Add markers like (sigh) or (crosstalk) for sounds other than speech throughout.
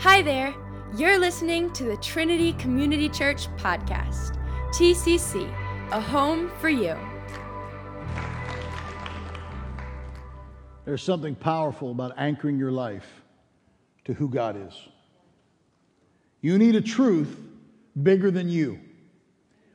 Hi there. You're listening to the Trinity Community Church podcast, TCC, a home for you. There's something powerful about anchoring your life to who God is. You need a truth bigger than you.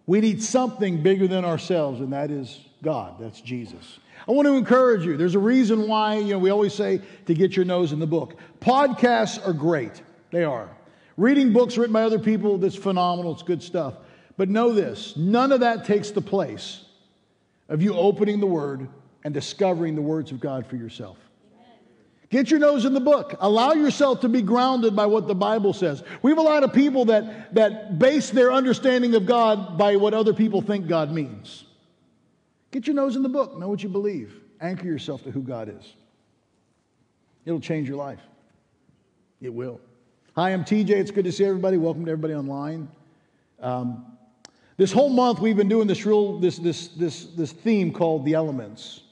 We need something bigger than ourselves, and that is God. That's Jesus. I want to encourage you. There's a reason why, you know, we always say to get your nose in the book. Podcasts are great. They are. Reading books written by other people, that's phenomenal. It's good stuff. But know this none of that takes the place of you opening the Word and discovering the words of God for yourself. Get your nose in the book. Allow yourself to be grounded by what the Bible says. We have a lot of people that, that base their understanding of God by what other people think God means. Get your nose in the book. Know what you believe. Anchor yourself to who God is. It'll change your life. It will. Hi, I'm TJ. It's good to see everybody. Welcome to everybody online. Um, this whole month, we've been doing this real this this this this theme called the elements,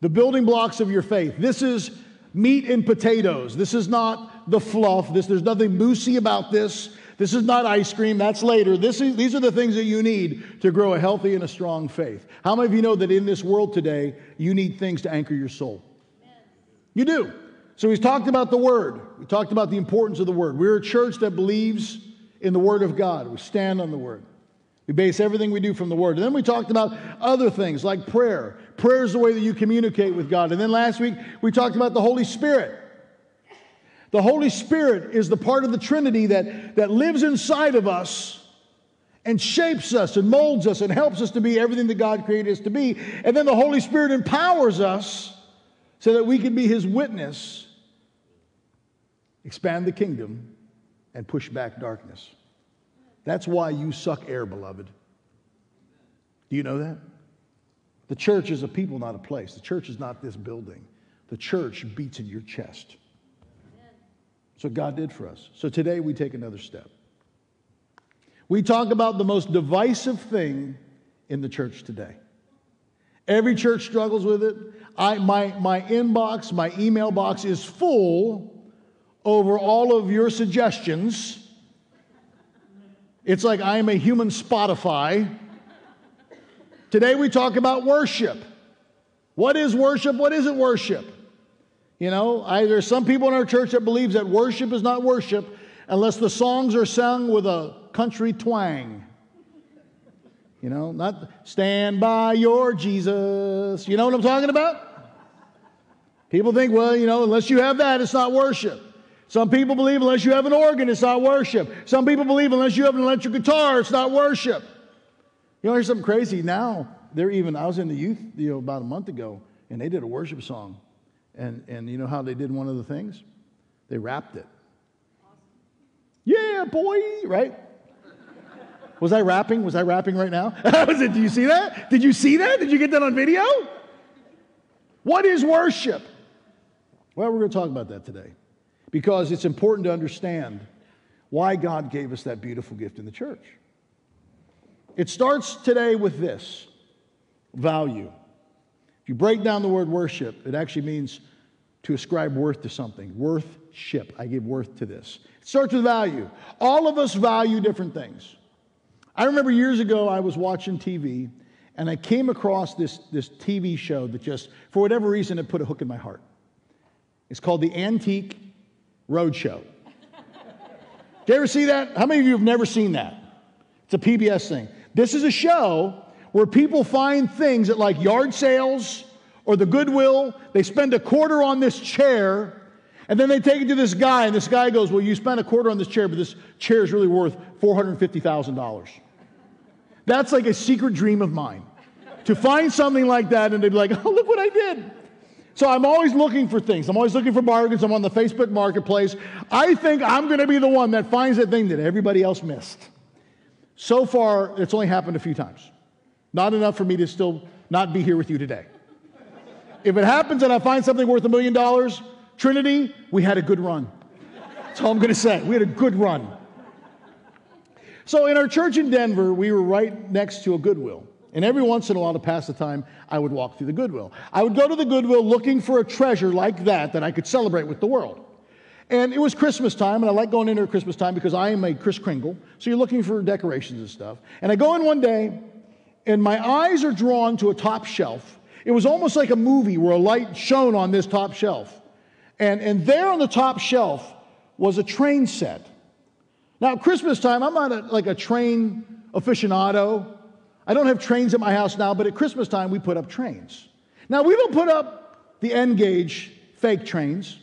the building blocks of your faith. This is meat and potatoes. This is not the fluff. This there's nothing moussey about this. This is not ice cream. That's later. This is, these are the things that you need to grow a healthy and a strong faith. How many of you know that in this world today, you need things to anchor your soul? You do. So he's talked about the Word. We talked about the importance of the Word. We're a church that believes in the Word of God. We stand on the Word. We base everything we do from the Word. And then we talked about other things like prayer. Prayer is the way that you communicate with God. And then last week, we talked about the Holy Spirit. The Holy Spirit is the part of the Trinity that, that lives inside of us and shapes us and molds us and helps us to be everything that God created us to be. And then the Holy Spirit empowers us so that we can be His witness expand the kingdom, and push back darkness. That's why you suck air, beloved. Do you know that? The church is a people, not a place. The church is not this building. The church beats in your chest. So God did for us. So today we take another step. We talk about the most divisive thing in the church today. Every church struggles with it. I, my, my inbox, my email box is full over all of your suggestions. It's like I am a human Spotify. Today we talk about worship. What is worship? What isn't worship? You know, I, there's some people in our church that believes that worship is not worship unless the songs are sung with a country twang. You know, not stand by your Jesus. You know what I'm talking about? People think, well, you know, unless you have that, it's not worship. Some people believe unless you have an organ, it's not worship. Some people believe unless you have an electric guitar, it's not worship. You know, here's something crazy. Now, they're even, I was in the youth, you know, about a month ago, and they did a worship song. And, and you know how they did one of the things? They rapped it. Yeah, boy, right? Was I rapping? Was I rapping right now? (laughs) Was it, did you see that? Did you see that? Did you get that on video? What is worship? Well, we're going to talk about that today because it's important to understand why God gave us that beautiful gift in the church. It starts today with this value. If you break down the word worship, it actually means to ascribe worth to something. Worthship. I give worth to this. It starts with value. All of us value different things. I remember years ago, I was watching TV and I came across this, this TV show that just, for whatever reason, it put a hook in my heart. It's called The Antique Roadshow. Did you ever see that? How many of you have never seen that? It's a PBS thing. This is a show where people find things at like yard sales or the Goodwill. They spend a quarter on this chair and then they take it to this guy, and this guy goes, Well, you spent a quarter on this chair, but this chair is really worth $450,000. That's like a secret dream of mine. To find something like that and they'd be like, Oh, look what I did. So I'm always looking for things. I'm always looking for bargains. I'm on the Facebook marketplace. I think I'm going to be the one that finds that thing that everybody else missed. So far, it's only happened a few times. Not enough for me to still not be here with you today. If it happens and I find something worth a million dollars, Trinity, we had a good run. That's all I'm going to say. We had a good run. So in our church in Denver, we were right next to a Goodwill. And every once in a while, to pass the time, I would walk through the Goodwill. I would go to the Goodwill looking for a treasure like that that I could celebrate with the world. And it was Christmas time, and I like going in at Christmas time because I am a Kris Kringle. So you're looking for decorations and stuff. And I go in one day, and my eyes are drawn to a top shelf. It was almost like a movie where a light shone on this top shelf. And, and there on the top shelf was a train set. Now, Christmas time, I'm not a, like a train aficionado. I don't have trains at my house now, but at Christmas time, we put up trains. Now, we don't put up the N gauge fake trains.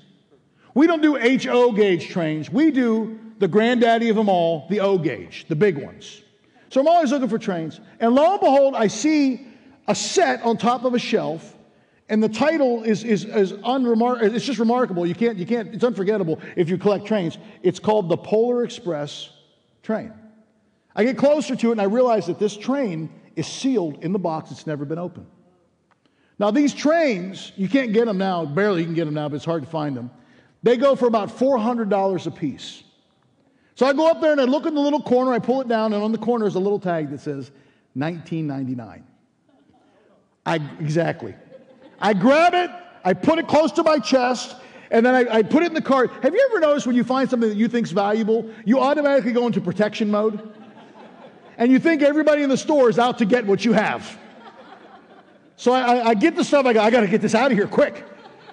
We don't do HO gauge trains. We do the granddaddy of them all, the O gauge, the big ones. So I'm always looking for trains. And lo and behold, I see a set on top of a shelf, and the title is, is, is unremarkable. It's just remarkable. You can't, you can't, it's unforgettable if you collect trains. It's called the Polar Express train. I get closer to it and I realize that this train is sealed in the box, it's never been opened. Now, these trains, you can't get them now, barely you can get them now, but it's hard to find them. They go for about $400 a piece. So I go up there and I look in the little corner, I pull it down, and on the corner is a little tag that says 1999. I, exactly. I grab it, I put it close to my chest, and then I, I, put it in the cart. Have you ever noticed when you find something that you think's valuable, you automatically go into protection mode? And you think everybody in the store is out to get what you have. So I, I get the stuff, I go, I got to get this out of here quick.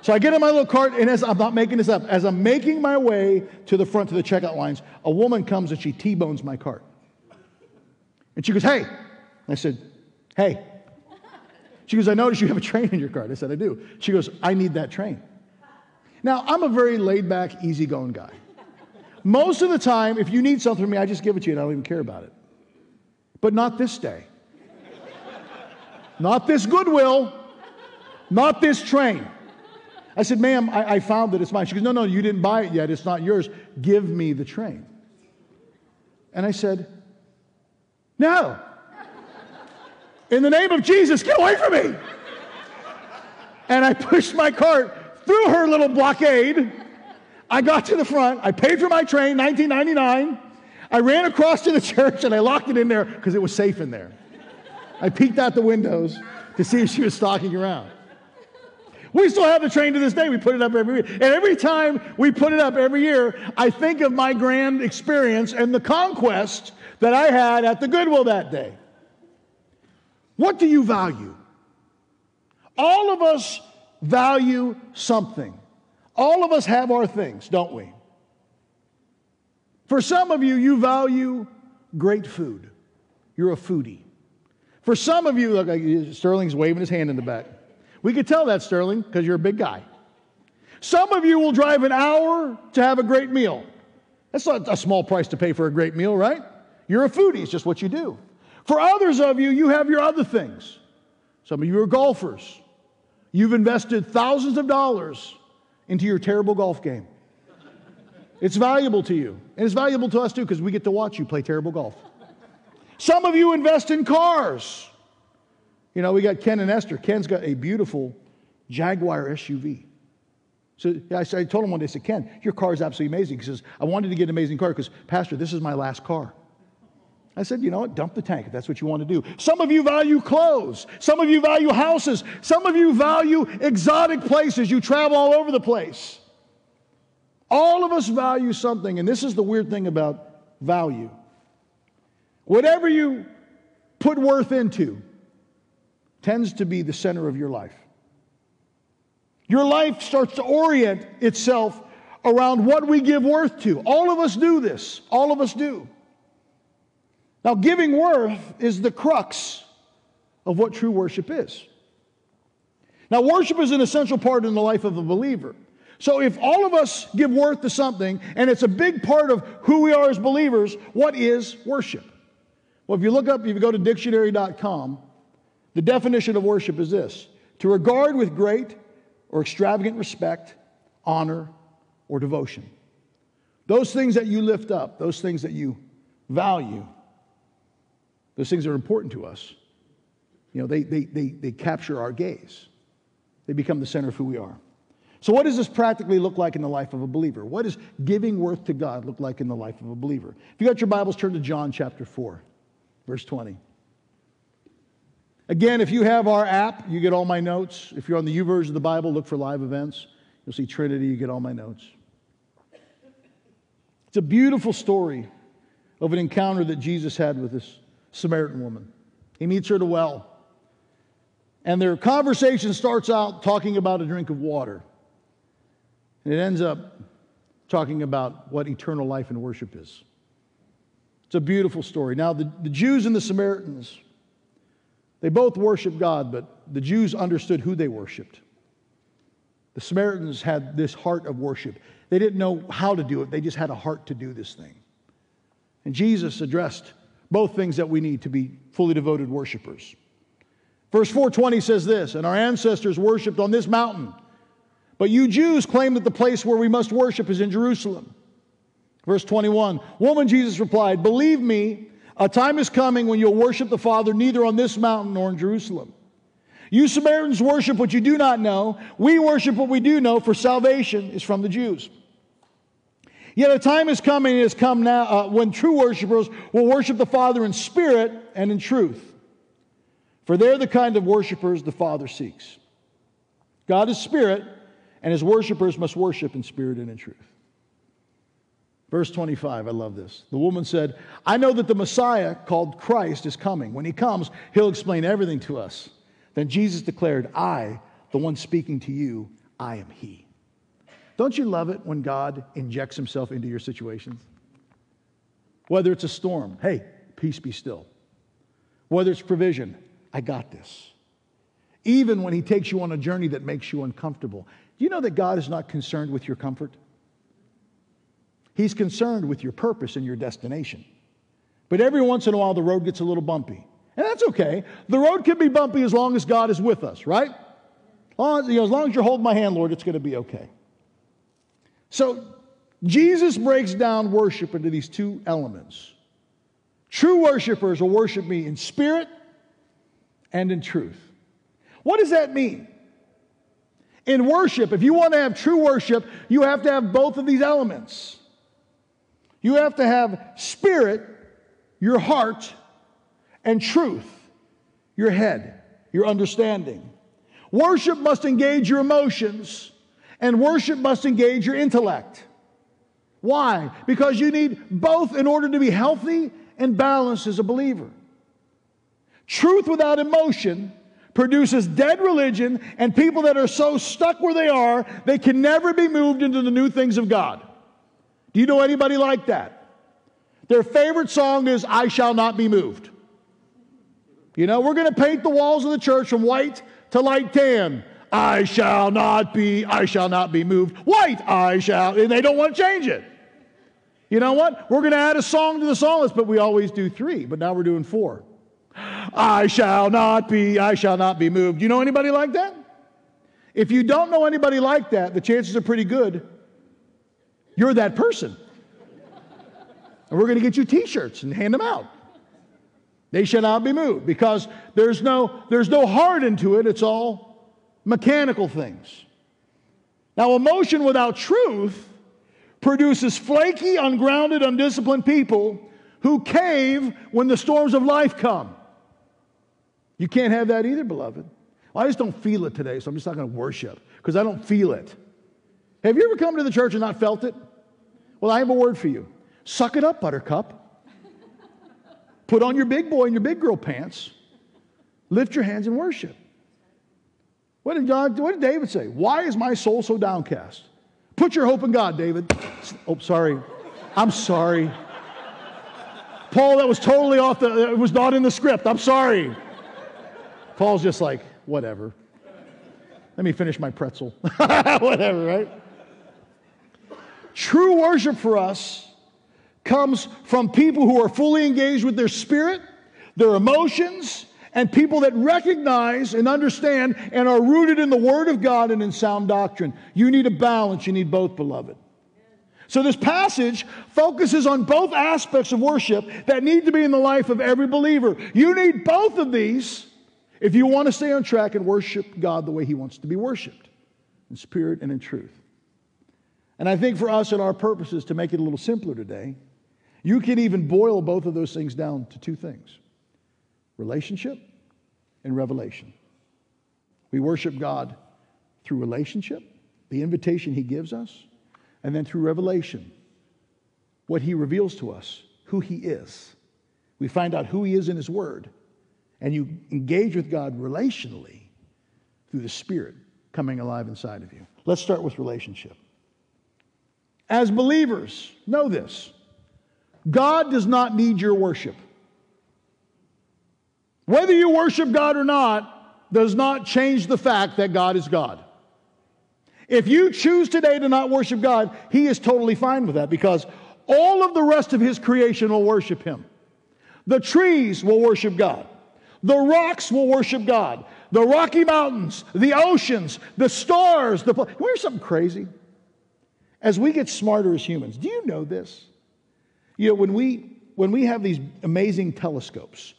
So I get in my little cart, and as I'm not making this up, as I'm making my way to the front to the checkout lines, a woman comes and she T-bones my cart. And she goes, Hey. I said, Hey. She goes, I noticed you have a train in your cart. I said, I do. She goes, I need that train. Now, I'm a very laid back, easygoing guy. Most of the time, if you need something from me, I just give it to you and I don't even care about it. But not this day. not this Goodwill. Not this train. I said, ma'am, I, I found that it's mine. She goes, no, no, you didn't buy it yet. It's not yours. Give me the train. And I said, no. In the name of Jesus, get away from me. And I pushed my cart through her little blockade. I got to the front. I paid for my train, 1999. I ran across to the church and I locked it in there because it was safe in there. I peeked out the windows to see if she was stalking around. We still have the train to this day. We put it up every year. And every time we put it up every year, I think of my grand experience and the conquest that I had at the Goodwill that day. What do you value? All of us value something. All of us have our things, don't we? For some of you, you value great food. You're a foodie. For some of you, look, Sterling's waving his hand in the back. We could tell that, Sterling, because you're a big guy. Some of you will drive an hour to have a great meal. That's not a small price to pay for a great meal, right? You're a foodie, it's just what you do. For others of you, you have your other things. Some of you are golfers. You've invested thousands of dollars into your terrible golf game. It's valuable to you. And it's valuable to us too because we get to watch you play terrible golf. Some of you invest in cars. You know, we got Ken and Esther. Ken's got a beautiful Jaguar SUV. So I, told him one day, I said, Ken, your car is absolutely amazing. He says, I wanted to get an amazing car because, Pastor, this is my last car. I said, you know what? Dump the tank if that's what you want to do. Some of you value clothes. Some of you value houses. Some of you value exotic places. You travel all over the place. All of us value something, and this is the weird thing about value. Whatever you put worth into, tends to be the center of your life. Your life starts to orient itself around what we give worth to. All of us do this. All of us do. Now, giving worth is the crux of what true worship is. Now, worship is an essential part in the life of a believer. So, if all of us give worth to something, and it's a big part of who we are as believers, what is worship? Well, if you look up, if you go to dictionary.com, the definition of worship is this to regard with great or extravagant respect, honor, or devotion. Those things that you lift up, those things that you value, those things that are important to us, you know, they, they, they, they capture our gaze. They become the center of who we are. So, what does this practically look like in the life of a believer? What does giving worth to God look like in the life of a believer? If you got your Bibles, turn to John chapter 4, verse 20. Again, if you have our app, you get all my notes. If you're on the YouVersion of the Bible, look for live events. You'll see Trinity, you get all my notes. It's a beautiful story of an encounter that Jesus had with this Samaritan woman. He meets her at a well, and their conversation starts out talking about a drink of water. And it ends up talking about what eternal life and worship is. It's a beautiful story. Now, the, the Jews and the Samaritans, they both worship God, but the Jews understood who they worshiped. The Samaritans had this heart of worship. They didn't know how to do it, they just had a heart to do this thing. And Jesus addressed both things that we need to be fully devoted worshipers. Verse 420 says this, and our ancestors worshiped on this mountain. But you Jews claim that the place where we must worship is in Jerusalem. Verse 21 Woman, Jesus replied, Believe me, a time is coming when you'll worship the Father neither on this mountain nor in Jerusalem. You Samaritans worship what you do not know. We worship what we do know, for salvation is from the Jews. Yet a time is coming, it has come now, uh, when true worshipers will worship the Father in spirit and in truth. For they're the kind of worshipers the Father seeks. God is spirit, and his worshipers must worship in spirit and in truth. Verse 25, I love this. The woman said, I know that the Messiah, called Christ, is coming. When he comes, he'll explain everything to us. Then Jesus declared, I, the one speaking to you, I am He. Don't you love it when God injects Himself into your situations? Whether it's a storm, hey, peace be still. Whether it's provision, I got this. Even when He takes you on a journey that makes you uncomfortable. Do you know that God is not concerned with your comfort? He's concerned with your purpose and your destination. But every once in a while, the road gets a little bumpy. And that's okay. The road can be bumpy as long as God is with us, right? As long as, you know, as, long as you're holding my hand, Lord, it's going to be okay. So Jesus breaks down worship into these two elements. True worshipers will worship me in spirit and in truth. What does that mean? In worship, if you want to have true worship, you have to have both of these elements. You have to have spirit, your heart, and truth, your head, your understanding. Worship must engage your emotions, and worship must engage your intellect. Why? Because you need both in order to be healthy and balanced as a believer. Truth without emotion produces dead religion and people that are so stuck where they are, they can never be moved into the new things of God. Do you know anybody like that? Their favorite song is I Shall Not Be Moved. You know, we're going to paint the walls of the church from white to light tan. I shall not be, I shall not be moved. White, I shall, and they don't want to change it. You know what? We're going to add a song to the song list, but we always do three, but now we're doing four. I shall not be, I shall not be moved. You know anybody like that? If you don't know anybody like that, the chances are pretty good you're that person. And we're going to get you t shirts and hand them out. They shall not be moved because there's no, there's no heart into it, it's all mechanical things. Now, emotion without truth produces flaky, ungrounded, undisciplined people who cave when the storms of life come. You can't have that either, beloved. Well, I just don't feel it today, so I'm just not going to worship because I don't feel it. Have you ever come to the church and not felt it? Well, I have a word for you. Suck it up, buttercup. Put on your big boy and your big girl pants. Lift your hands and worship. What did, God, what did David say? Why is my soul so downcast? Put your hope in God, David. Oh, sorry. I'm sorry. Paul, that was totally off the, it was not in the script. I'm sorry. Paul's just like, whatever. Let me finish my pretzel. (laughs) whatever, right? True worship for us comes from people who are fully engaged with their spirit, their emotions, and people that recognize and understand and are rooted in the Word of God and in sound doctrine. You need a balance. You need both, beloved. So, this passage focuses on both aspects of worship that need to be in the life of every believer. You need both of these if you want to stay on track and worship God the way He wants to be worshiped in spirit and in truth. And I think for us and our purposes, to make it a little simpler today, you can even boil both of those things down to two things relationship and revelation. We worship God through relationship, the invitation He gives us, and then through revelation. what he reveals to us, who he is. We find out who he is in his word. And you engage with God relationally through the Spirit coming alive inside of you. Let's start with relationship. As believers, know this God does not need your worship. Whether you worship God or not does not change the fact that God is God. If you choose today to not worship God, He is totally fine with that because all of the rest of His creation will worship Him. The trees will worship God. The rocks will worship God. The Rocky Mountains, the oceans, the stars. The here's something crazy. As we get smarter as humans, do you know this? You know, when we when we have these amazing telescopes,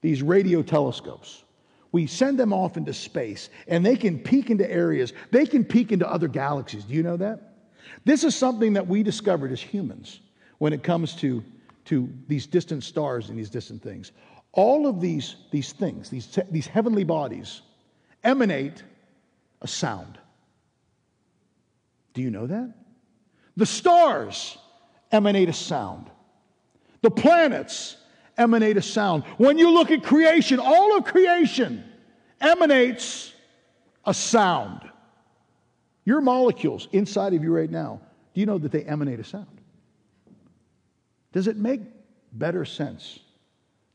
these radio telescopes. We send them off into space and they can peek into areas, they can peek into other galaxies. Do you know that? This is something that we discovered as humans when it comes to, to these distant stars and these distant things. All of these, these things, these, these heavenly bodies, emanate a sound. Do you know that? The stars emanate a sound. The planets emanate a sound. When you look at creation, all of creation emanates a sound. Your molecules inside of you right now, do you know that they emanate a sound? Does it make better sense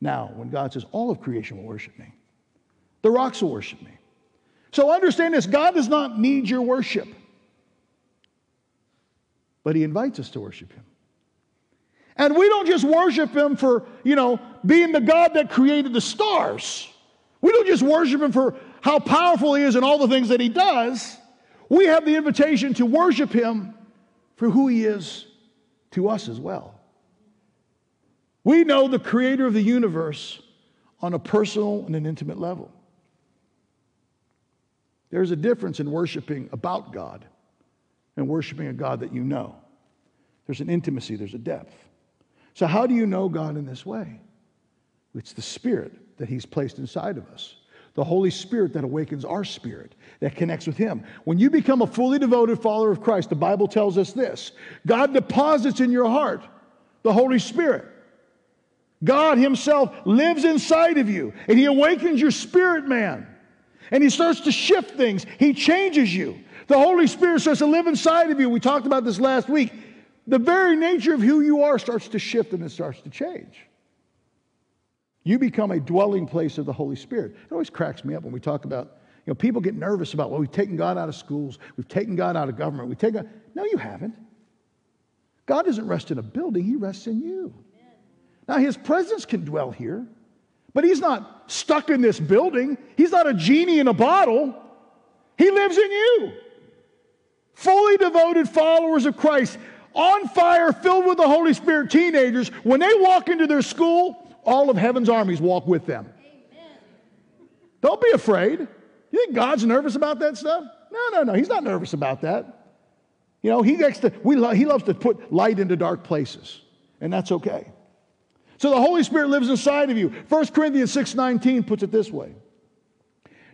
now when God says, All of creation will worship me? The rocks will worship me. So understand this God does not need your worship, but He invites us to worship Him. And we don't just worship him for, you know, being the God that created the stars. We don't just worship him for how powerful he is and all the things that he does. We have the invitation to worship him for who he is to us as well. We know the creator of the universe on a personal and an intimate level. There's a difference in worshiping about God and worshiping a God that you know. There's an intimacy, there's a depth. So, how do you know God in this way? It's the Spirit that He's placed inside of us. The Holy Spirit that awakens our spirit, that connects with Him. When you become a fully devoted follower of Christ, the Bible tells us this God deposits in your heart the Holy Spirit. God Himself lives inside of you, and He awakens your spirit man. And He starts to shift things, He changes you. The Holy Spirit starts to live inside of you. We talked about this last week the very nature of who you are starts to shift and it starts to change. You become a dwelling place of the Holy Spirit. It always cracks me up when we talk about, you know, people get nervous about, well, we've taken God out of schools, we've taken God out of government, we've taken. No, you haven't. God doesn't rest in a building, He rests in you. Now, His presence can dwell here, but He's not stuck in this building. He's not a genie in a bottle. He lives in you. Fully devoted followers of Christ on fire, filled with the Holy Spirit teenagers, when they walk into their school, all of heaven's armies walk with them. Amen. Don't be afraid. You think God's nervous about that stuff? No, no, no. He's not nervous about that. You know, he likes to, we lo- he loves to put light into dark places, and that's okay. So the Holy Spirit lives inside of you. 1 Corinthians 6:19 puts it this way.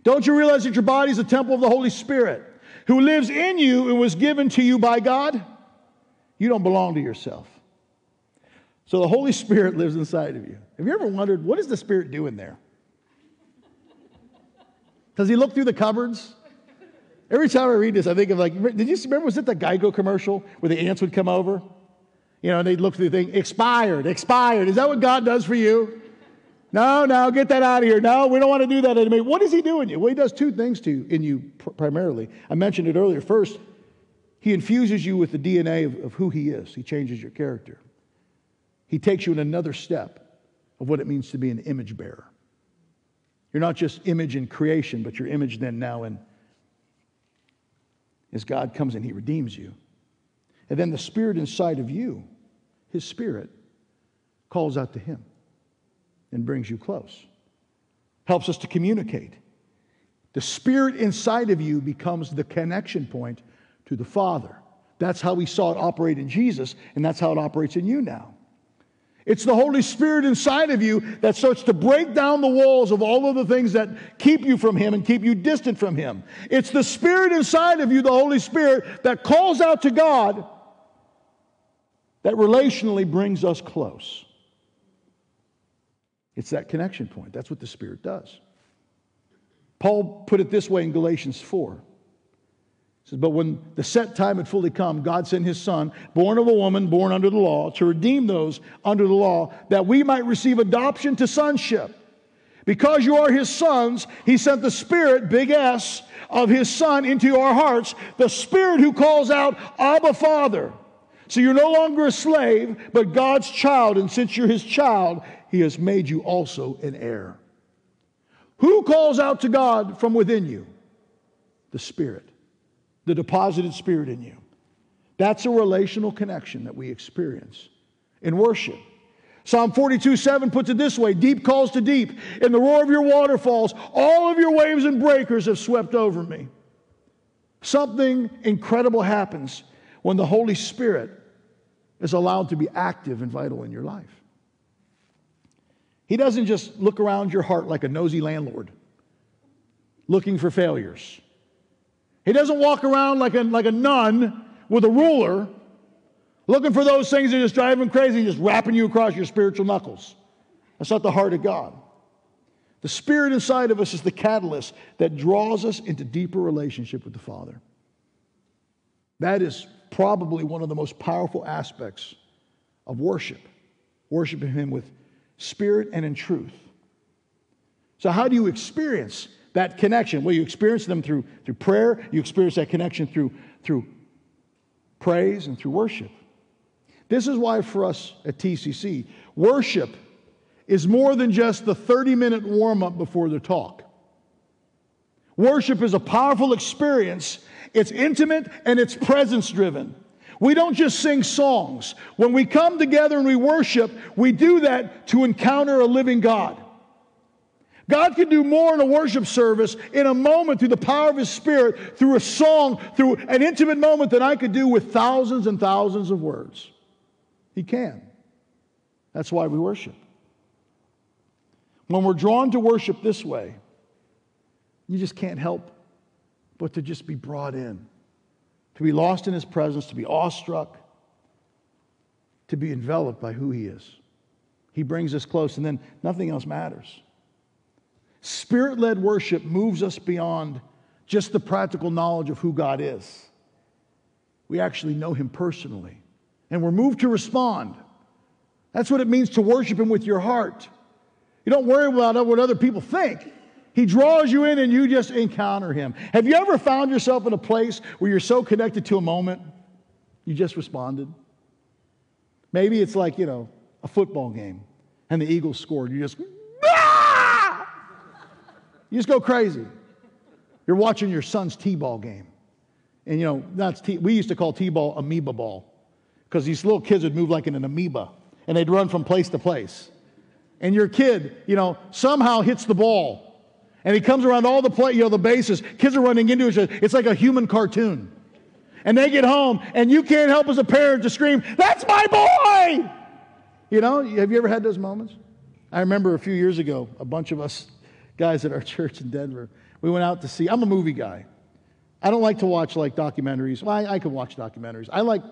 Don't you realize that your body is a temple of the Holy Spirit who lives in you and was given to you by God? You don't belong to yourself. So the Holy Spirit (laughs) lives inside of you. Have you ever wondered, what is the Spirit doing there? Does he look through the cupboards? Every time I read this, I think of like, did you remember, was it the Geico commercial where the ants would come over? You know, they'd look through the thing, expired, expired. Is that what God does for you? No, no, get that out of here. No, we don't want to do that anymore. What is he doing you? Well, he does two things to you, in you primarily. I mentioned it earlier. First, he infuses you with the DNA of, of who He is, He changes your character. He takes you in another step of what it means to be an image bearer. You're not just image in creation, but your image then now in as God comes and He redeems you. And then the Spirit inside of you, His Spirit, calls out to Him and brings you close, helps us to communicate. The Spirit inside of you becomes the connection point to the Father. That's how we saw it operate in Jesus, and that's how it operates in you now. It's the Holy Spirit inside of you that starts to break down the walls of all of the things that keep you from Him and keep you distant from Him. It's the Spirit inside of you, the Holy Spirit, that calls out to God that relationally brings us close. It's that connection point. That's what the Spirit does. Paul put it this way in Galatians 4. He says, But when the set time had fully come, God sent his Son, born of a woman, born under the law, to redeem those under the law, that we might receive adoption to sonship. Because you are his sons, he sent the Spirit, big S, of his Son into our hearts, the Spirit who calls out, Abba, Father. So you're no longer a slave, but God's child. And since you're his child, he has made you also an heir. Who calls out to God from within you? The Spirit, the deposited Spirit in you. That's a relational connection that we experience in worship. Psalm 42 7 puts it this way Deep calls to deep. In the roar of your waterfalls, all of your waves and breakers have swept over me. Something incredible happens when the Holy Spirit is allowed to be active and vital in your life. He doesn't just look around your heart like a nosy landlord looking for failures. He doesn't walk around like a, like a nun with a ruler looking for those things that just drive him crazy, just rapping you across your spiritual knuckles. That's not the heart of God. The Spirit inside of us is the catalyst that draws us into deeper relationship with the Father. That is probably one of the most powerful aspects of worship, worshiping Him with spirit and in truth. So, how do you experience that connection? Well, you experience them through, through prayer, you experience that connection through, through praise and through worship. This is why, for us at TCC, worship is more than just the 30 minute warm up before the talk. Worship is a powerful experience, it's intimate and it's presence driven. We don't just sing songs. When we come together and we worship, we do that to encounter a living God. God can do more in a worship service in a moment through the power of His Spirit, through a song, through an intimate moment than I could do with thousands and thousands of words. He can. That's why we worship. When we're drawn to worship this way, you just can't help but to just be brought in, to be lost in His presence, to be awestruck, to be enveloped by who He is. He brings us close, and then nothing else matters. Spirit led worship moves us beyond just the practical knowledge of who God is. We actually know Him personally, and we're moved to respond. That's what it means to worship Him with your heart. You don't worry about what other people think. He draws you in and you just encounter him. Have you ever found yourself in a place where you're so connected to a moment, you just responded? Maybe it's like, you know, a football game and the Eagles scored. You just, ah! You just go crazy. You're watching your son's T-ball game. And, you know, that's T- we used to call T-ball amoeba ball because these little kids would move like in an amoeba and they'd run from place to place and your kid, you know, somehow hits the ball and he comes around all the play, you know, the bases, kids are running into each other. It's like a human cartoon. And they get home and you can't help as a parent to scream, That's my boy! You know, have you ever had those moments? I remember a few years ago, a bunch of us guys at our (laughs) church in Denver, we went out to see, I'm a movie guy. I don't like to watch like documentaries. Well, I, I can watch documentaries. I like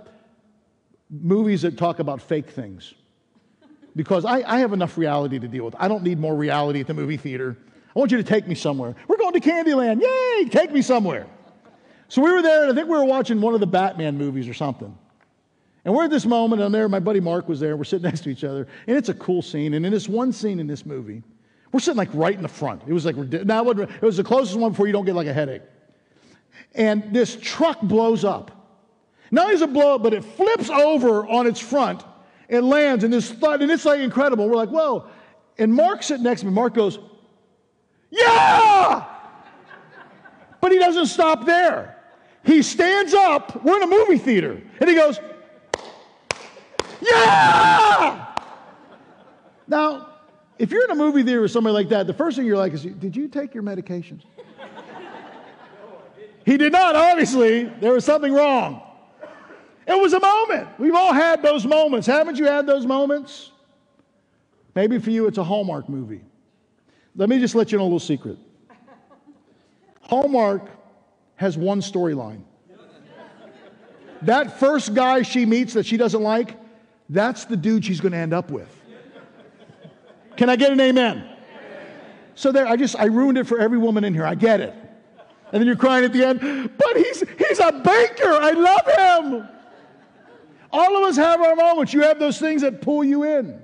movies that talk about fake things because I, I have enough reality to deal with. I don't need more reality at the movie theater. I want you to take me somewhere. We're going to Candyland. Yay! Take me somewhere. So we were there, and I think we were watching one of the Batman movies or something. And we're at this moment, and there, my buddy Mark was there. And we're sitting (laughs) next to each other, and it's a cool scene. And in this one scene in this movie, we're sitting like right in the front. It was like, now it was the closest one before you don't get like a headache. And this truck blows up. Not only does it blow up, but it flips over on its front and lands, and this thud, and it's like incredible. We're like, whoa. And Mark sitting next to me, Mark goes, Yeah! But he doesn't stop there. He stands up, we're in a movie theater, and he goes, Yeah! Now, if you're in a movie theater with somebody like that, the first thing you're like is, Did you take your medications? he did not, obviously. There was something wrong. It was a moment. We've all had those moments. Haven't you had those moments? Maybe for you it's a Hallmark movie. Let me just let you know a little secret. Hallmark has one storyline. That first guy she meets that she doesn't like, that's the dude she's going to end up with. Can I get an amen? So there, I just, I ruined it for every woman in here. I get it. And then you're crying at the end, but he's, he's a banker. I love him. All of us have our moments. You have those things that pull you in.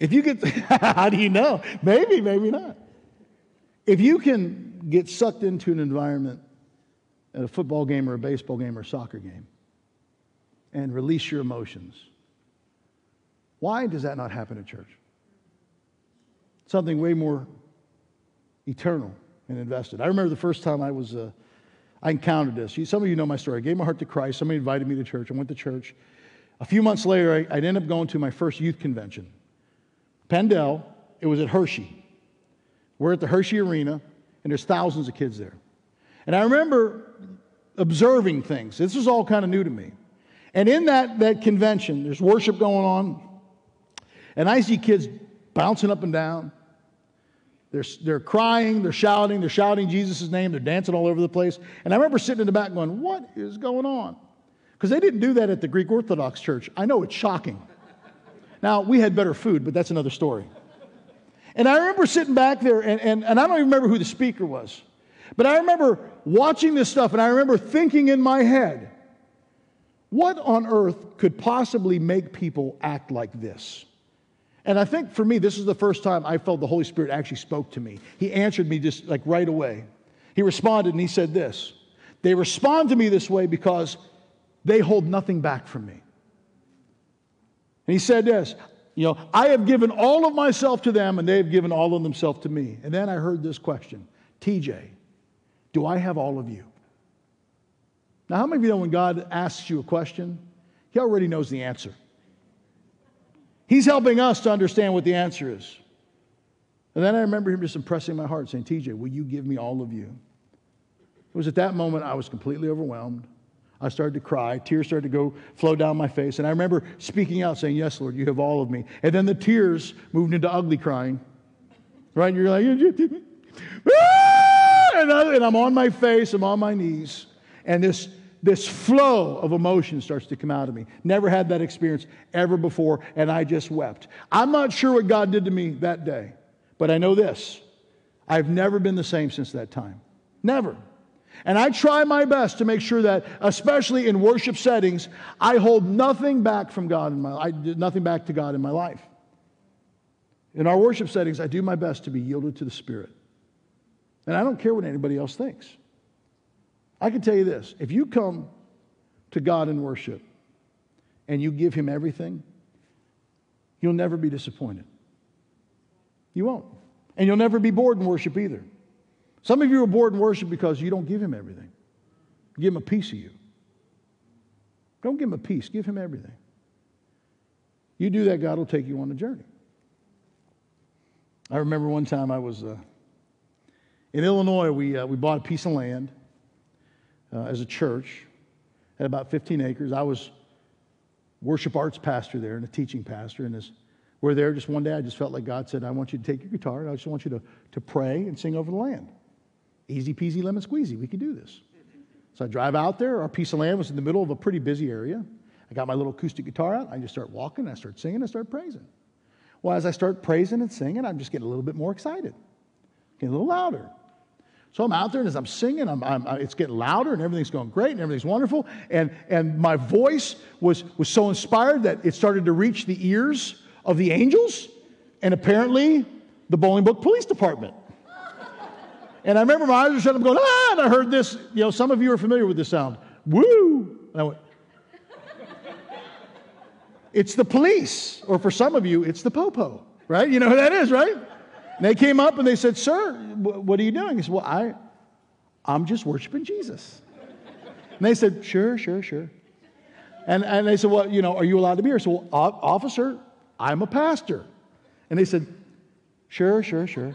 If you get, (laughs) how do you know? Maybe, maybe not. If you can get sucked into an environment at a football game or a baseball game or a soccer game and release your emotions, why does that not happen at church? Something way more eternal and invested. I remember the first time I was, uh, I encountered this. Some of you know my story. I gave my heart to Christ. Somebody invited me to church. I went to church. A few months later, I, I'd end up going to my first youth convention. PennDel, it was at Hershey. We're at the Hershey Arena, and there's thousands of kids there. And I remember observing things. This was all kind of new to me. And in that, that convention, there's worship going on, and I see kids bouncing up and down. They're, they're crying, they're shouting, they're shouting Jesus' name, they're dancing all over the place. And I remember sitting in the back going, What is going on? Because they didn't do that at the Greek Orthodox Church. I know it's shocking. Now, we had better food, but that's another story. And I remember sitting back there, and, and, and I don't even remember who the speaker was, but I remember watching this stuff, and I remember thinking in my head, what on earth could possibly make people act like this? And I think for me, this is the first time I felt the Holy Spirit actually spoke to me. He answered me just like right away. He responded and he said this They respond to me this way because they hold nothing back from me. And he said this You know, I have given all of myself to them and they have given all of themselves to me. And then I heard this question TJ, do I have all of you? Now, how many of you know when God asks you a question, He already knows the answer? He's helping us to understand what the answer is. And then I remember him just impressing my heart, saying, TJ, will you give me all of you? It was at that moment I was completely overwhelmed. I started to cry. Tears started to go flow down my face. And I remember speaking out, saying, Yes, Lord, you have all of me. And then the tears moved into ugly crying. Right? And you're like, (laughs) ah! and I'm on my face, I'm on my knees. And this this flow of emotion starts to come out of me. Never had that experience ever before, and I just wept. I'm not sure what God did to me that day, but I know this I've never been the same since that time. Never. And I try my best to make sure that, especially in worship settings, I hold nothing back from God in my I nothing back to God in my life. In our worship settings, I do my best to be yielded to the Spirit. And I don't care what anybody else thinks. I can tell you this if you come to God in worship and you give Him everything, you'll never be disappointed. You won't. And you'll never be bored in worship either. Some of you are bored in worship because you don't give Him everything. Give Him a piece of you. Don't give Him a piece, give Him everything. You do that, God will take you on a journey. I remember one time I was uh, in Illinois, we, uh, we bought a piece of land uh, as a church, at about 15 acres. I was worship arts pastor there and a teaching pastor. And as we're there just one day, I just felt like God said, I want you to take your guitar and I just want you to, to pray and sing over the land. Easy peasy lemon squeezy. We could do this. So I drive out there. Our piece of land was in the middle of a pretty busy area. I got my little acoustic guitar out. I just start walking. I start singing. I start praising. Well, as I start praising and singing, I'm just getting a little bit more excited, getting a little louder. So I'm out there, and as I'm singing, I'm, I'm, it's getting louder, and everything's going great, and everything's wonderful. And, and my voice was, was so inspired that it started to reach the ears of the angels, and apparently the Bolingbrook Police Department. And I remember my eyes were shut. I'm going, ah, and I heard this. You know, some of you are familiar with this sound. Woo! And I went, it's the police. Or for some of you, it's the popo, right? You know who that is, right? And they came up and they said, Sir, what are you doing? He said, Well, I, I'm just worshiping Jesus. And they said, Sure, sure, sure. And, and they said, Well, you know, are you allowed to be here? I said, Well, officer, I'm a pastor. And they said, Sure, sure, sure.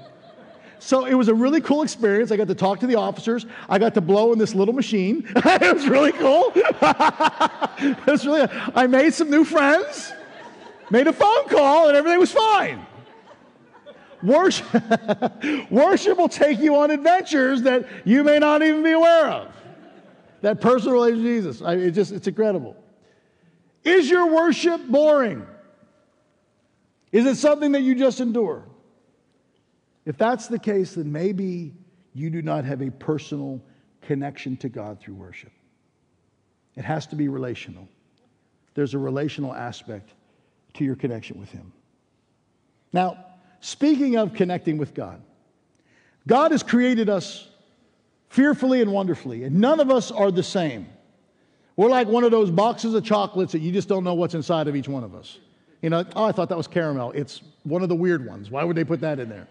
So it was a really cool experience. I got to talk to the officers. I got to blow in this little machine. (laughs) it was really cool. (laughs) it was really, I made some new friends, made a phone call, and everything was fine. Worship, (laughs) worship will take you on adventures that you may not even be aware of. That personal relationship with Jesus, I, it just, it's incredible. Is your worship boring? Is it something that you just endure? If that's the case, then maybe you do not have a personal connection to God through worship. It has to be relational. There's a relational aspect to your connection with Him. Now, speaking of connecting with God, God has created us fearfully and wonderfully, and none of us are the same. We're like one of those boxes of chocolates that you just don't know what's inside of each one of us. You know, oh, I thought that was caramel. It's one of the weird ones. Why would they put that in there?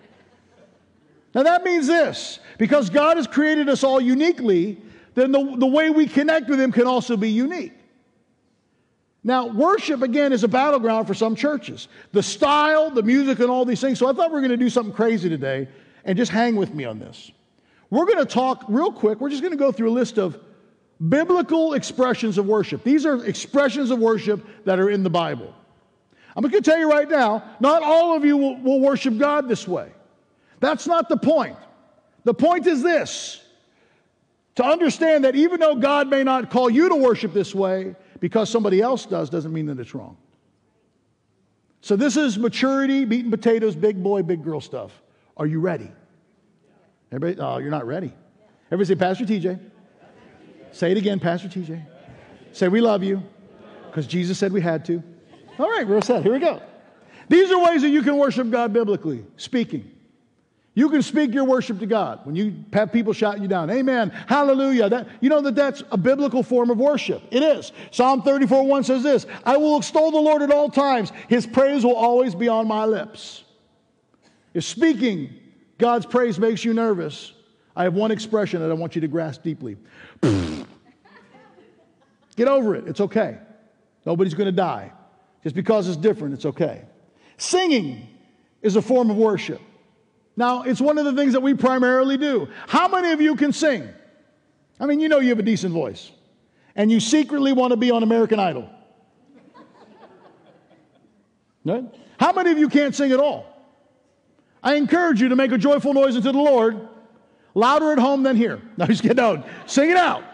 Now, that means this because God has created us all uniquely, then the, the way we connect with Him can also be unique. Now, worship, again, is a battleground for some churches. The style, the music, and all these things. So I thought we were going to do something crazy today, and just hang with me on this. We're going to talk real quick. We're just going to go through a list of biblical expressions of worship. These are expressions of worship that are in the Bible. I'm going to tell you right now, not all of you will, will worship God this way. That's not the point. The point is this to understand that even though God may not call you to worship this way, because somebody else does, doesn't mean that it's wrong. So, this is maturity, meat and potatoes, big boy, big girl stuff. Are you ready? Everybody, oh, you're not ready. Everybody say, Pastor TJ. Say it again, Pastor TJ. Say, we love you, because Jesus said we had to. All right, we're set. Here we go. These are ways that you can worship God biblically, speaking. You can speak your worship to God when you have people shouting you down. Amen. Hallelujah. That, you know that that's a biblical form of worship. It is. Psalm 34 1 says this I will extol the Lord at all times. His praise will always be on my lips. If speaking God's praise makes you nervous, I have one expression that I want you to grasp deeply. (laughs) Get over it. It's okay. Nobody's going to die. Just because it's different, it's okay. Singing is a form of worship. Now, it's one of the things that we primarily do. How many of you can sing? I mean, you know you have a decent voice, and you secretly want to be on American Idol. (laughs) No? How many of you can't sing at all? I encourage you to make a joyful noise unto the Lord, louder at home than here. (laughs) No, just kidding. No, sing it out.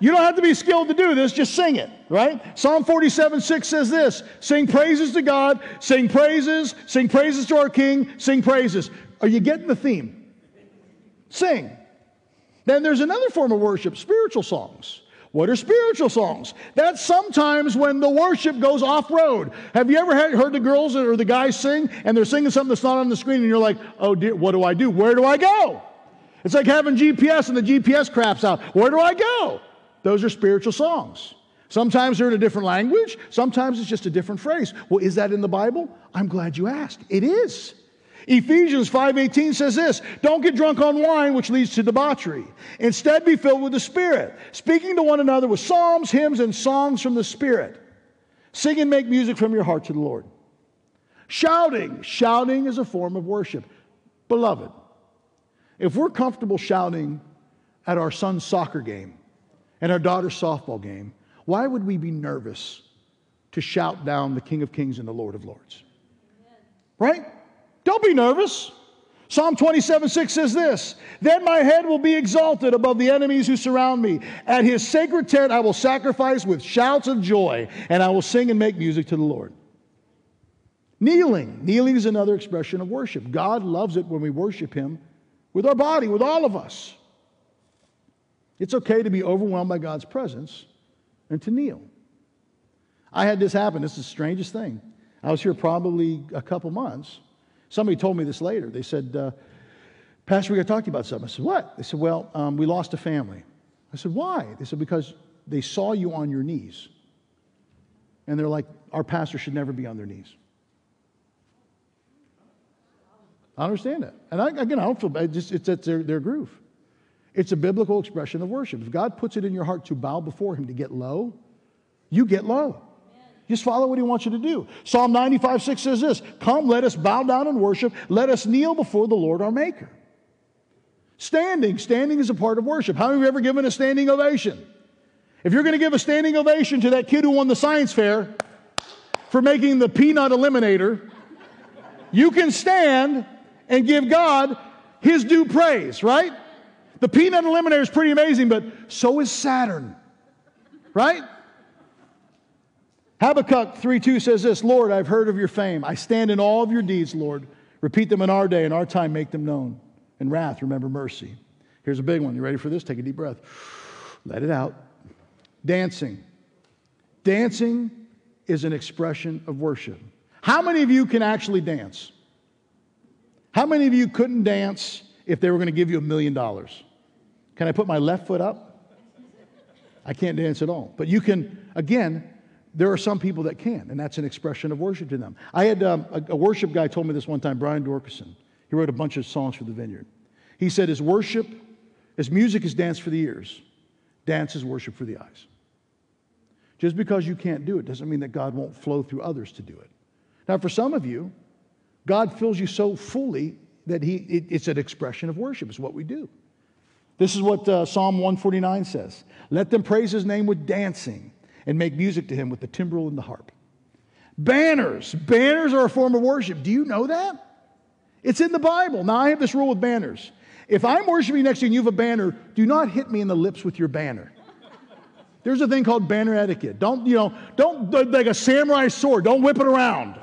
You don't have to be skilled to do this, just sing it, right? Psalm 47 6 says this Sing praises to God, sing praises, sing praises to our King, sing praises. Are you getting the theme? Sing. Then there's another form of worship, spiritual songs. What are spiritual songs? That's sometimes when the worship goes off road. Have you ever heard the girls or the guys sing and they're singing something that's not on the screen and you're like, oh dear, what do I do? Where do I go? It's like having GPS and the GPS craps out. Where do I go? Those are spiritual songs. Sometimes they're in a different language, sometimes it's just a different phrase. Well, is that in the Bible? I'm glad you asked. It is. Ephesians 5:18 says this, don't get drunk on wine which leads to debauchery. Instead be filled with the Spirit, speaking to one another with psalms, hymns and songs from the Spirit. Sing and make music from your heart to the Lord. Shouting, shouting is a form of worship. Beloved, if we're comfortable shouting at our son's soccer game and our daughter's softball game, why would we be nervous to shout down the King of Kings and the Lord of Lords? Right? Don't be nervous. Psalm 27 6 says this Then my head will be exalted above the enemies who surround me. At his sacred tent I will sacrifice with shouts of joy, and I will sing and make music to the Lord. Kneeling. Kneeling is another expression of worship. God loves it when we worship him with our body, with all of us. It's okay to be overwhelmed by God's presence and to kneel. I had this happen. This is the strangest thing. I was here probably a couple months Somebody told me this later. They said, uh, Pastor, we got to talk to you about something. I said, What? They said, Well, um, we lost a family. I said, Why? They said, Because they saw you on your knees. And they're like, Our pastor should never be on their knees. I understand that. And I, again, I don't feel bad. It's, it's, it's their, their groove. It's a biblical expression of worship. If God puts it in your heart to bow before Him, to get low, you get low. Just follow what he wants you to do. Psalm 95 6 says this Come, let us bow down and worship. Let us kneel before the Lord our Maker. Standing, standing is a part of worship. How many of you ever given a standing ovation? If you're going to give a standing ovation to that kid who won the science fair for making the peanut eliminator, you can stand and give God his due praise, right? The peanut eliminator is pretty amazing, but so is Saturn, right? Habakkuk 3 2 says this Lord, I've heard of your fame. I stand in all of your deeds, Lord. Repeat them in our day, in our time, make them known. In wrath, remember mercy. Here's a big one. You ready for this? Take a deep breath. Let it out. Dancing. Dancing is an expression of worship. How many of you can actually dance? How many of you couldn't dance if they were going to give you a million dollars? Can I put my left foot up? I can't dance at all. But you can, again, there are some people that can, and that's an expression of worship to them. I had um, a, a, worship guy told me this one time, Brian Doerksen. He wrote a bunch of songs for the vineyard. He said, His worship, his music is dance for the ears, dance is worship for the eyes. Just because you can't do it doesn't mean that God won't flow through others to do it. Now, for some of you, God fills you so fully that he, it, it's an expression of worship, it's what we do. This is what uh, Psalm 149 says Let them praise his name with dancing and make music to him with the timbrel and the harp. Banners. Banners are a form of worship. Do you know that? It's in the Bible. Now, I have this rule with banners. If I'm worshiping next to you and you have a banner, do not hit me in the lips with your banner. There's a thing called banner etiquette. Don't, you know, don't, like a samurai sword, don't whip it around.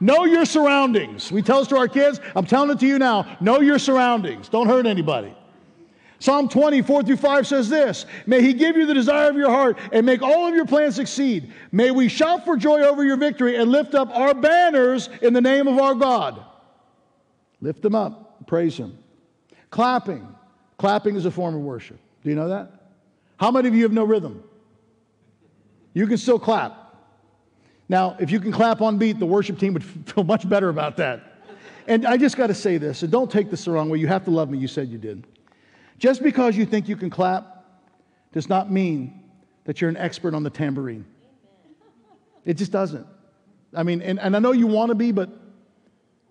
Know your surroundings. We tell this to our kids. I'm telling it to you now. Know your surroundings. Don't hurt anybody. Psalm 24 through 5 says this May He give you the desire of your heart and make all of your plans succeed. May we shout for joy over your victory and lift up our banners in the name of our God. Lift them up, praise Him. Clapping. Clapping is a form of worship. Do you know that? How many of you have no rhythm? You can still clap. Now, if you can clap on beat, the worship team would (laughs) feel much better about that. And I just got to say this, and don't take this the wrong way. You have to love me. You said you did. Just because you think you can clap does not mean that you're an expert on the tambourine. It just doesn't. I mean, and, and I know you want to be, but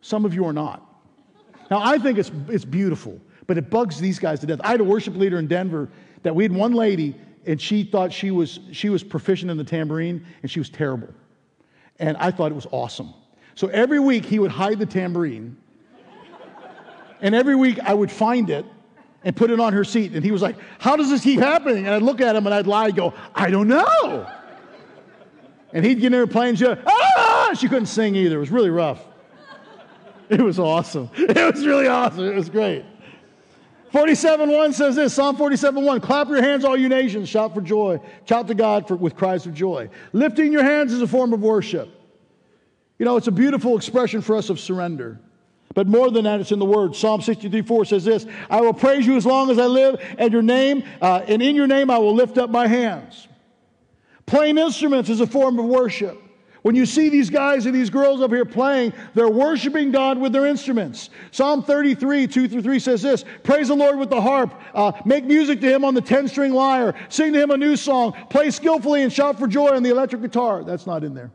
some of you are not. Now, I think it's, it's beautiful, but it bugs these guys to death. I had a worship leader in Denver that we had one lady, and she thought she was, she was proficient in the tambourine, and she was terrible. And I thought it was awesome. So every week he would hide the tambourine, and every week I would find it and put it on her seat. And he was like, How does this keep happening? And I'd look at him and I'd lie and go, I don't know. And he'd get in there playing, she, ah! she couldn't sing either. It was really rough. It was awesome. (laughs) It was really awesome. It was great. 47.1 says this Psalm 47.1 Clap your hands, all you nations, shout for joy. Shout to God for, with cries of joy. Lifting your hands is a form of worship. You know, it's a beautiful expression for us of surrender. But more than that, it's in the Word. Psalm 63 4 says this I will praise you as long as I live, and your name, uh, and in your name I will lift up my hands. Playing instruments is a form of worship. When you see these guys and these girls up here playing, they're worshiping God with their instruments. Psalm 33, 2 through 3 says this Praise the Lord with the harp, uh, make music to him on the 10 string lyre, sing to him a new song, play skillfully and shout for joy on the electric guitar. That's not in there.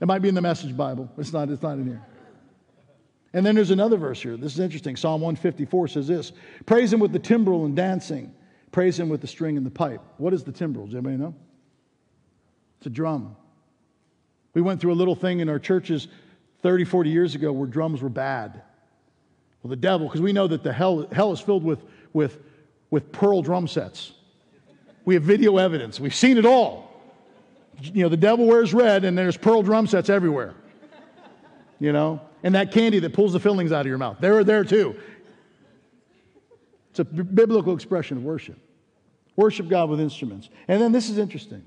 It might be in the Message Bible. It's not, it's not in here. And then there's another verse here. This is interesting. Psalm 154 says this Praise him with the timbrel and dancing, praise him with the string and the pipe. What is the timbrel? Does anybody know? It's a drum. We went through a little thing in our churches 30, 40 years ago where drums were bad. Well, the devil, because we know that the hell, hell is filled with, with, with pearl drum sets. We have video evidence. We've seen it all. You know, the devil wears red and there's pearl drum sets everywhere. You know? and that candy that pulls the fillings out of your mouth. They're there too. It's a biblical expression of worship. Worship God with instruments. And then this is interesting.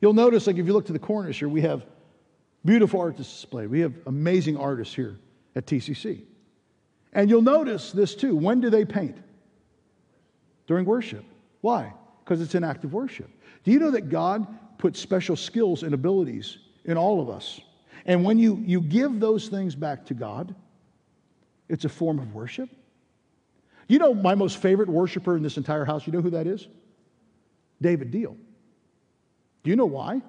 You'll notice, like if you look to the corners here, we have beautiful artists displayed. We have amazing artists here at TCC. And you'll notice this too. When do they paint? During worship. Why? Because it's an act of worship. Do you know that God put special skills and abilities in all of us? And when you, you give those things back to God, it's a form of worship. You know, my most favorite worshiper in this entire house, you know who that is? David Deal. Do you know why?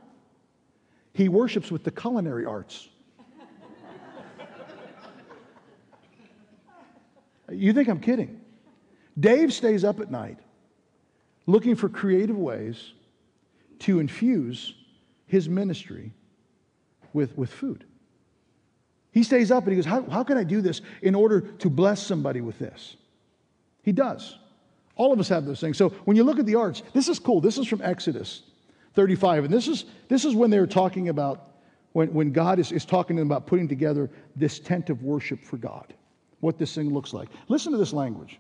He worships with the culinary arts. you think I'm kidding? Dave stays up at night looking for creative ways to infuse his ministry with, with food. He stays up and he goes, how, how can I do this in order to bless somebody with this? He does. All of us have those things. So when you look at the arts, this is cool. This is from Exodus. 35. And this is, this is when they were talking about, when, when God is, is talking to them about putting together this tent of worship for God, what this thing looks like. Listen to this language.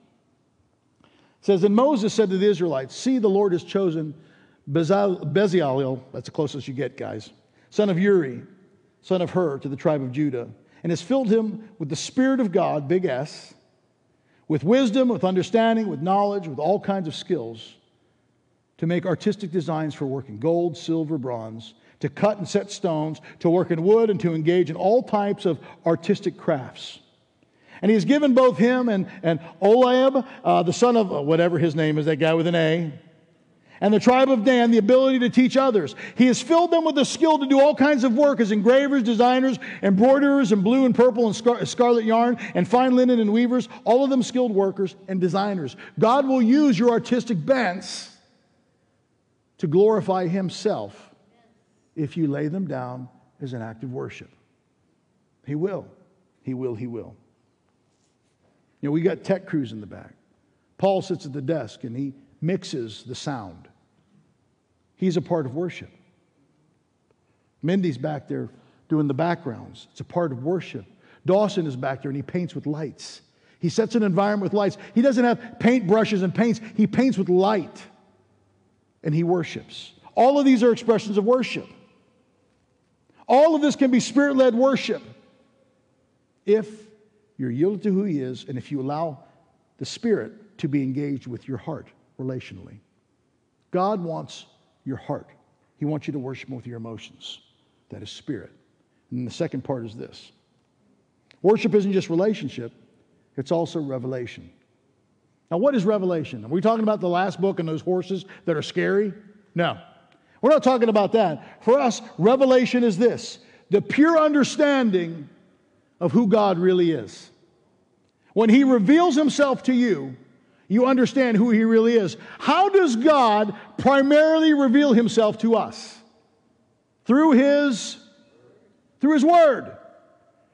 It says, And Moses said to the Israelites, See, the Lord has chosen Bezalel, that's the closest you get, guys, son of Uri, son of Hur, to the tribe of Judah, and has filled him with the Spirit of God, big S, with wisdom, with understanding, with knowledge, with all kinds of skills to make artistic designs for working gold, silver, bronze, to cut and set stones, to work in wood, and to engage in all types of artistic crafts. And he has given both him and, and Oliab, uh, the son of uh, whatever his name is, that guy with an A, and the tribe of Dan the ability to teach others. He has filled them with the skill to do all kinds of work as engravers, designers, embroiderers, in blue and purple and scar- scarlet yarn, and fine linen and weavers, all of them skilled workers and designers. God will use your artistic bents to glorify Himself if you lay them down as an act of worship. He will. He will. He will. You know, we got tech crews in the back. Paul sits at the desk and he mixes the sound. He's a part of worship. Mindy's back there doing the backgrounds. It's a part of worship. Dawson is back there and he paints with lights. He sets an environment with lights. He doesn't have paint brushes and paints, he paints with light and he worships. All of these are expressions of worship. All of this can be spirit led worship if you're yielded to who he is and if you allow the spirit to be engaged with your heart relationally. God wants your heart, he wants you to worship him with your emotions. That is spirit. And the second part is this worship isn't just relationship, it's also revelation. Now, what is Revelation? Are we talking about the last book and those horses that are scary? No. We're not talking about that. For us, Revelation is this the pure understanding of who God really is. When He reveals Himself to you, you understand who He really is. How does God primarily reveal Himself to us? Through His, through His Word.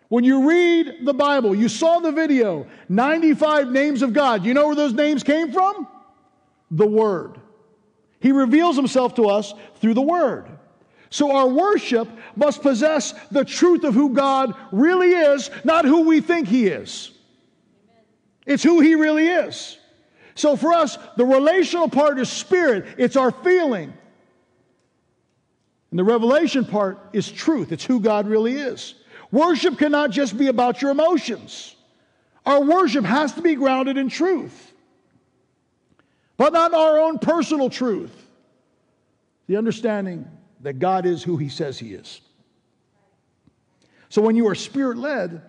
When you read the Bible, you saw the video, 95 names of God. You know where those names came from? The Word. He reveals himself to us through the Word. So our worship must possess the truth of who God really is, not who we think He is. It's who He really is. So for us, the relational part is spirit, it's our feeling. And the revelation part is truth, it's who God really is. Worship cannot just be about your emotions. Our worship has to be grounded in truth, but not our own personal truth. The understanding that God is who He says He is. So when you are spirit led,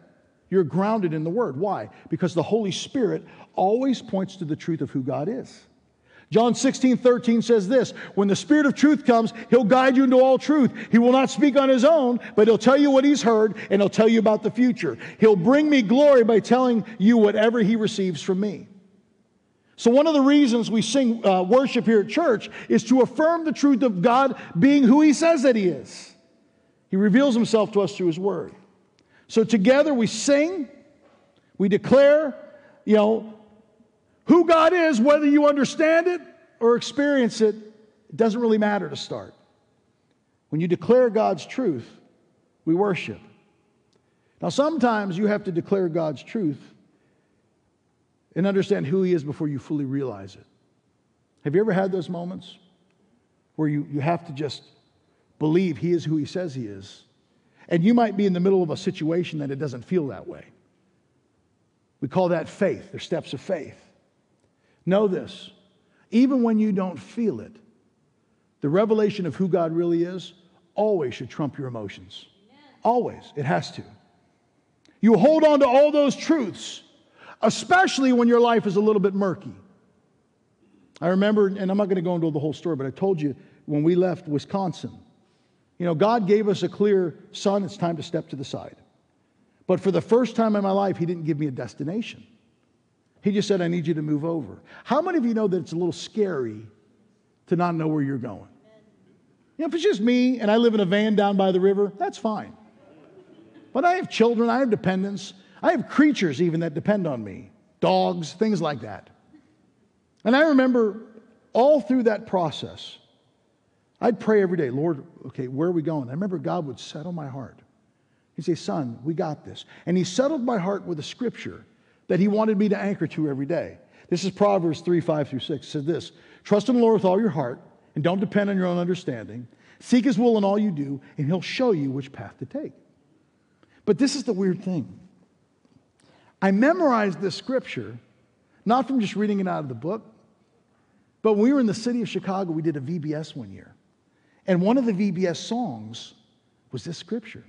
you're grounded in the Word. Why? Because the Holy Spirit always points to the truth of who God is. John 16, 13 says this When the Spirit of truth comes, He'll guide you into all truth. He will not speak on His own, but He'll tell you what He's heard and He'll tell you about the future. He'll bring me glory by telling you whatever He receives from me. So, one of the reasons we sing uh, worship here at church is to affirm the truth of God being who He says that He is. He reveals Himself to us through His Word. So, together we sing, we declare, you know, who God is, whether you understand it or experience it, it doesn't really matter to start. When you declare God's truth, we worship. Now, sometimes you have to declare God's truth and understand who He is before you fully realize it. Have you ever had those moments where you, you have to just believe He is who He says He is? And you might be in the middle of a situation that it doesn't feel that way. We call that faith. They're steps of faith. Know this even when you don't feel it, the revelation of who God really is always should trump your emotions. Always. It has to. You hold on to all those truths, especially when your life is a little bit murky. I remember, and I'm not going to go into the whole story, but I told you when we left Wisconsin, you know, God gave us a clear son, it's time to step to the side. But for the first time in my life, He didn't give me a destination. He just said, I need you to move over. How many of you know that it's a little scary to not know where you're going? You know, if it's just me and I live in a van down by the river, that's fine. But I have children, I have dependents, I have creatures even that depend on me dogs, things like that. And I remember all through that process, I'd pray every day, Lord, okay, where are we going? I remember God would settle my heart. He'd say, Son, we got this. And He settled my heart with a scripture that He wanted me to anchor to every day. This is Proverbs 3 5 through 6. It says this Trust in the Lord with all your heart and don't depend on your own understanding. Seek His will in all you do, and He'll show you which path to take. But this is the weird thing. I memorized this scripture not from just reading it out of the book, but when we were in the city of Chicago, we did a VBS one year. And one of the VBS songs was this scripture.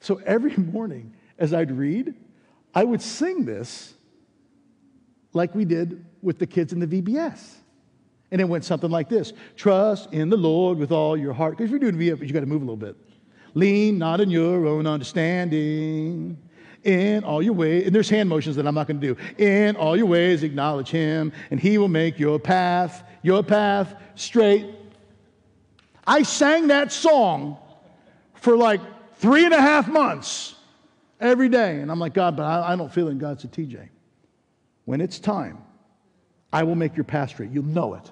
So every (laughs) morning, as I'd read, I would sing this like we did with the kids in the VBS. And it went something like this Trust in the Lord with all your heart. Because if you're doing VBS, you got to move a little bit. Lean not in your own understanding. In all your ways, and there's hand motions that I'm not going to do. In all your ways, acknowledge Him, and He will make your path, your path straight. I sang that song for like three and a half months every day. And I'm like, God, but I, I don't feel it. God said, TJ, when it's time, I will make your straight. You'll know it,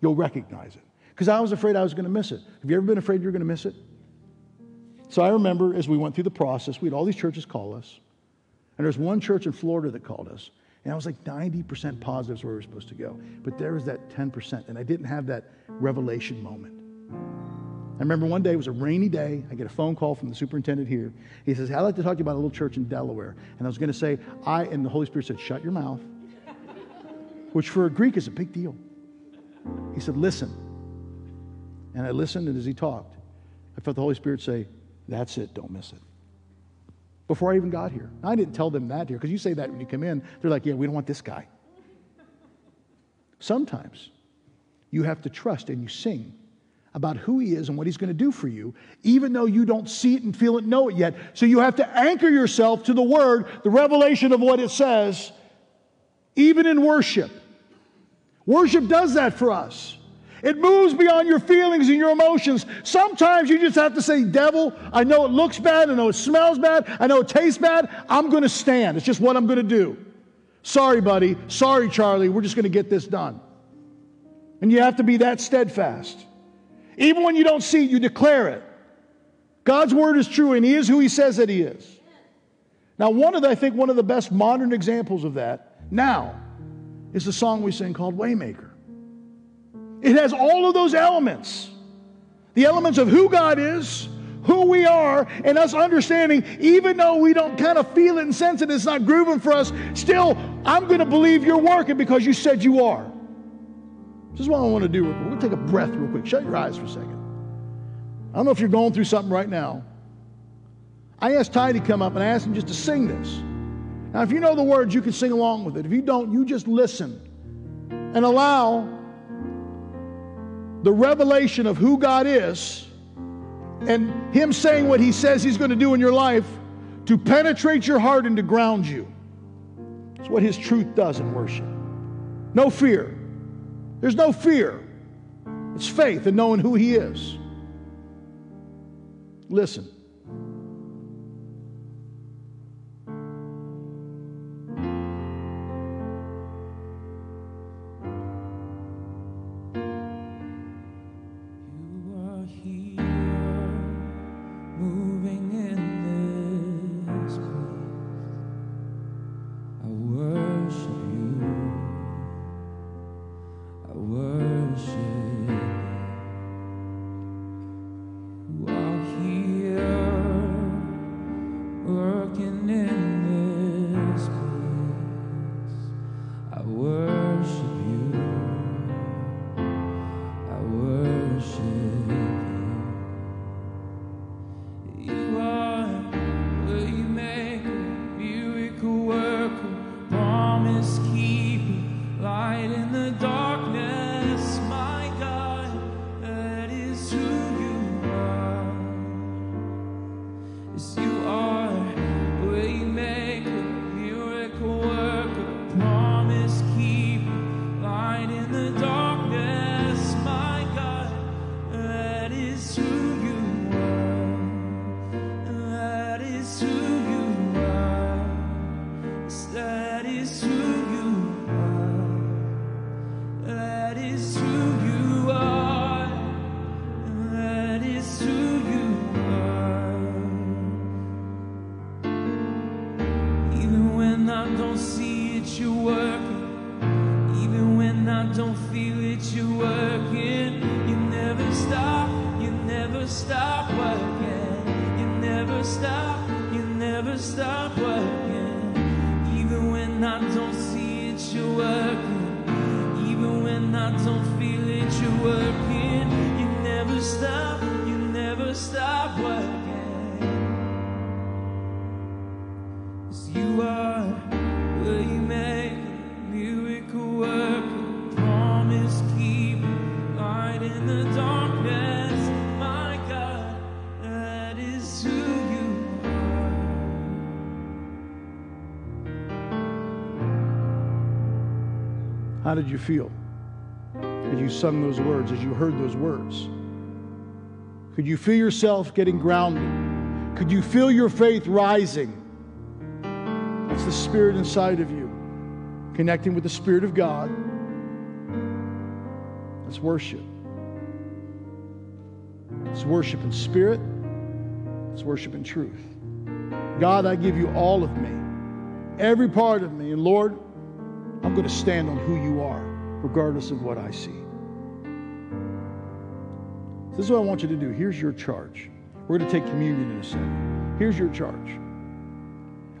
you'll recognize it. Because I was afraid I was going to miss it. Have you ever been afraid you're going to miss it? So I remember as we went through the process, we had all these churches call us. And there's one church in Florida that called us. And I was like 90% positive is where we were supposed to go. But there was that 10%. And I didn't have that revelation moment. I remember one day, it was a rainy day. I get a phone call from the superintendent here. He says, I'd like to talk to you about a little church in Delaware. And I was going to say, I, and the Holy Spirit said, shut your mouth, which for a Greek is a big deal. He said, listen. And I listened, and as he talked, I felt the Holy Spirit say, that's it, don't miss it. Before I even got here. I didn't tell them that here, because you say that when you come in, they're like, yeah, we don't want this guy. Sometimes you have to trust and you sing about who he is and what he's going to do for you, even though you don't see it and feel it, know it yet. So you have to anchor yourself to the word, the revelation of what it says, even in worship. Worship does that for us. It moves beyond your feelings and your emotions. Sometimes you just have to say, Devil, I know it looks bad, I know it smells bad, I know it tastes bad. I'm going to stand. It's just what I'm going to do. Sorry, buddy. Sorry, Charlie. We're just going to get this done. And you have to be that steadfast. Even when you don't see it, you declare it. God's word is true, and He is who He says that He is. Now, one of the, I think one of the best modern examples of that now is the song we sing called Waymaker. It has all of those elements the elements of who God is, who we are, and us understanding, even though we don't kind of feel it and sense it, it's not grooving for us, still, I'm going to believe you're working because you said you are. This is what I want to do. We're going to take a breath real quick. Shut your eyes for a second. I don't know if you're going through something right now. I asked Ty to come up and I asked him just to sing this. Now, if you know the words, you can sing along with it. If you don't, you just listen and allow the revelation of who God is and Him saying what He says He's going to do in your life to penetrate your heart and to ground you. It's what His truth does in worship. No fear. There's no fear. It's faith in knowing who He is. Listen. How did you feel as you sung those words, as you heard those words? Could you feel yourself getting grounded? Could you feel your faith rising? That's the Spirit inside of you, connecting with the Spirit of God. Let's worship. Let's worship in spirit. Let's worship in truth. God, I give you all of me, every part of me. And Lord, I'm going to stand on who you are, regardless of what I see. This is what I want you to do. Here's your charge. We're going to take communion in a second. Here's your charge.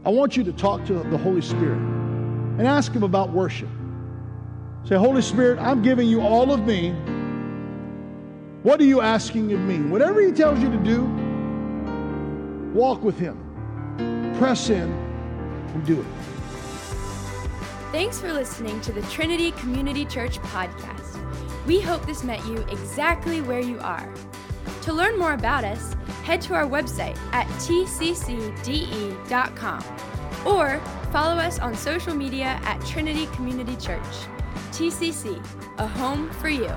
I want you to talk to the Holy Spirit and ask Him about worship. Say, Holy Spirit, I'm giving you all of me. What are you asking of me? Whatever He tells you to do, walk with Him, press in, and do it. Thanks for listening to the Trinity Community Church podcast. We hope this met you exactly where you are. To learn more about us, head to our website at tccde.com or follow us on social media at Trinity Community Church. TCC, a home for you.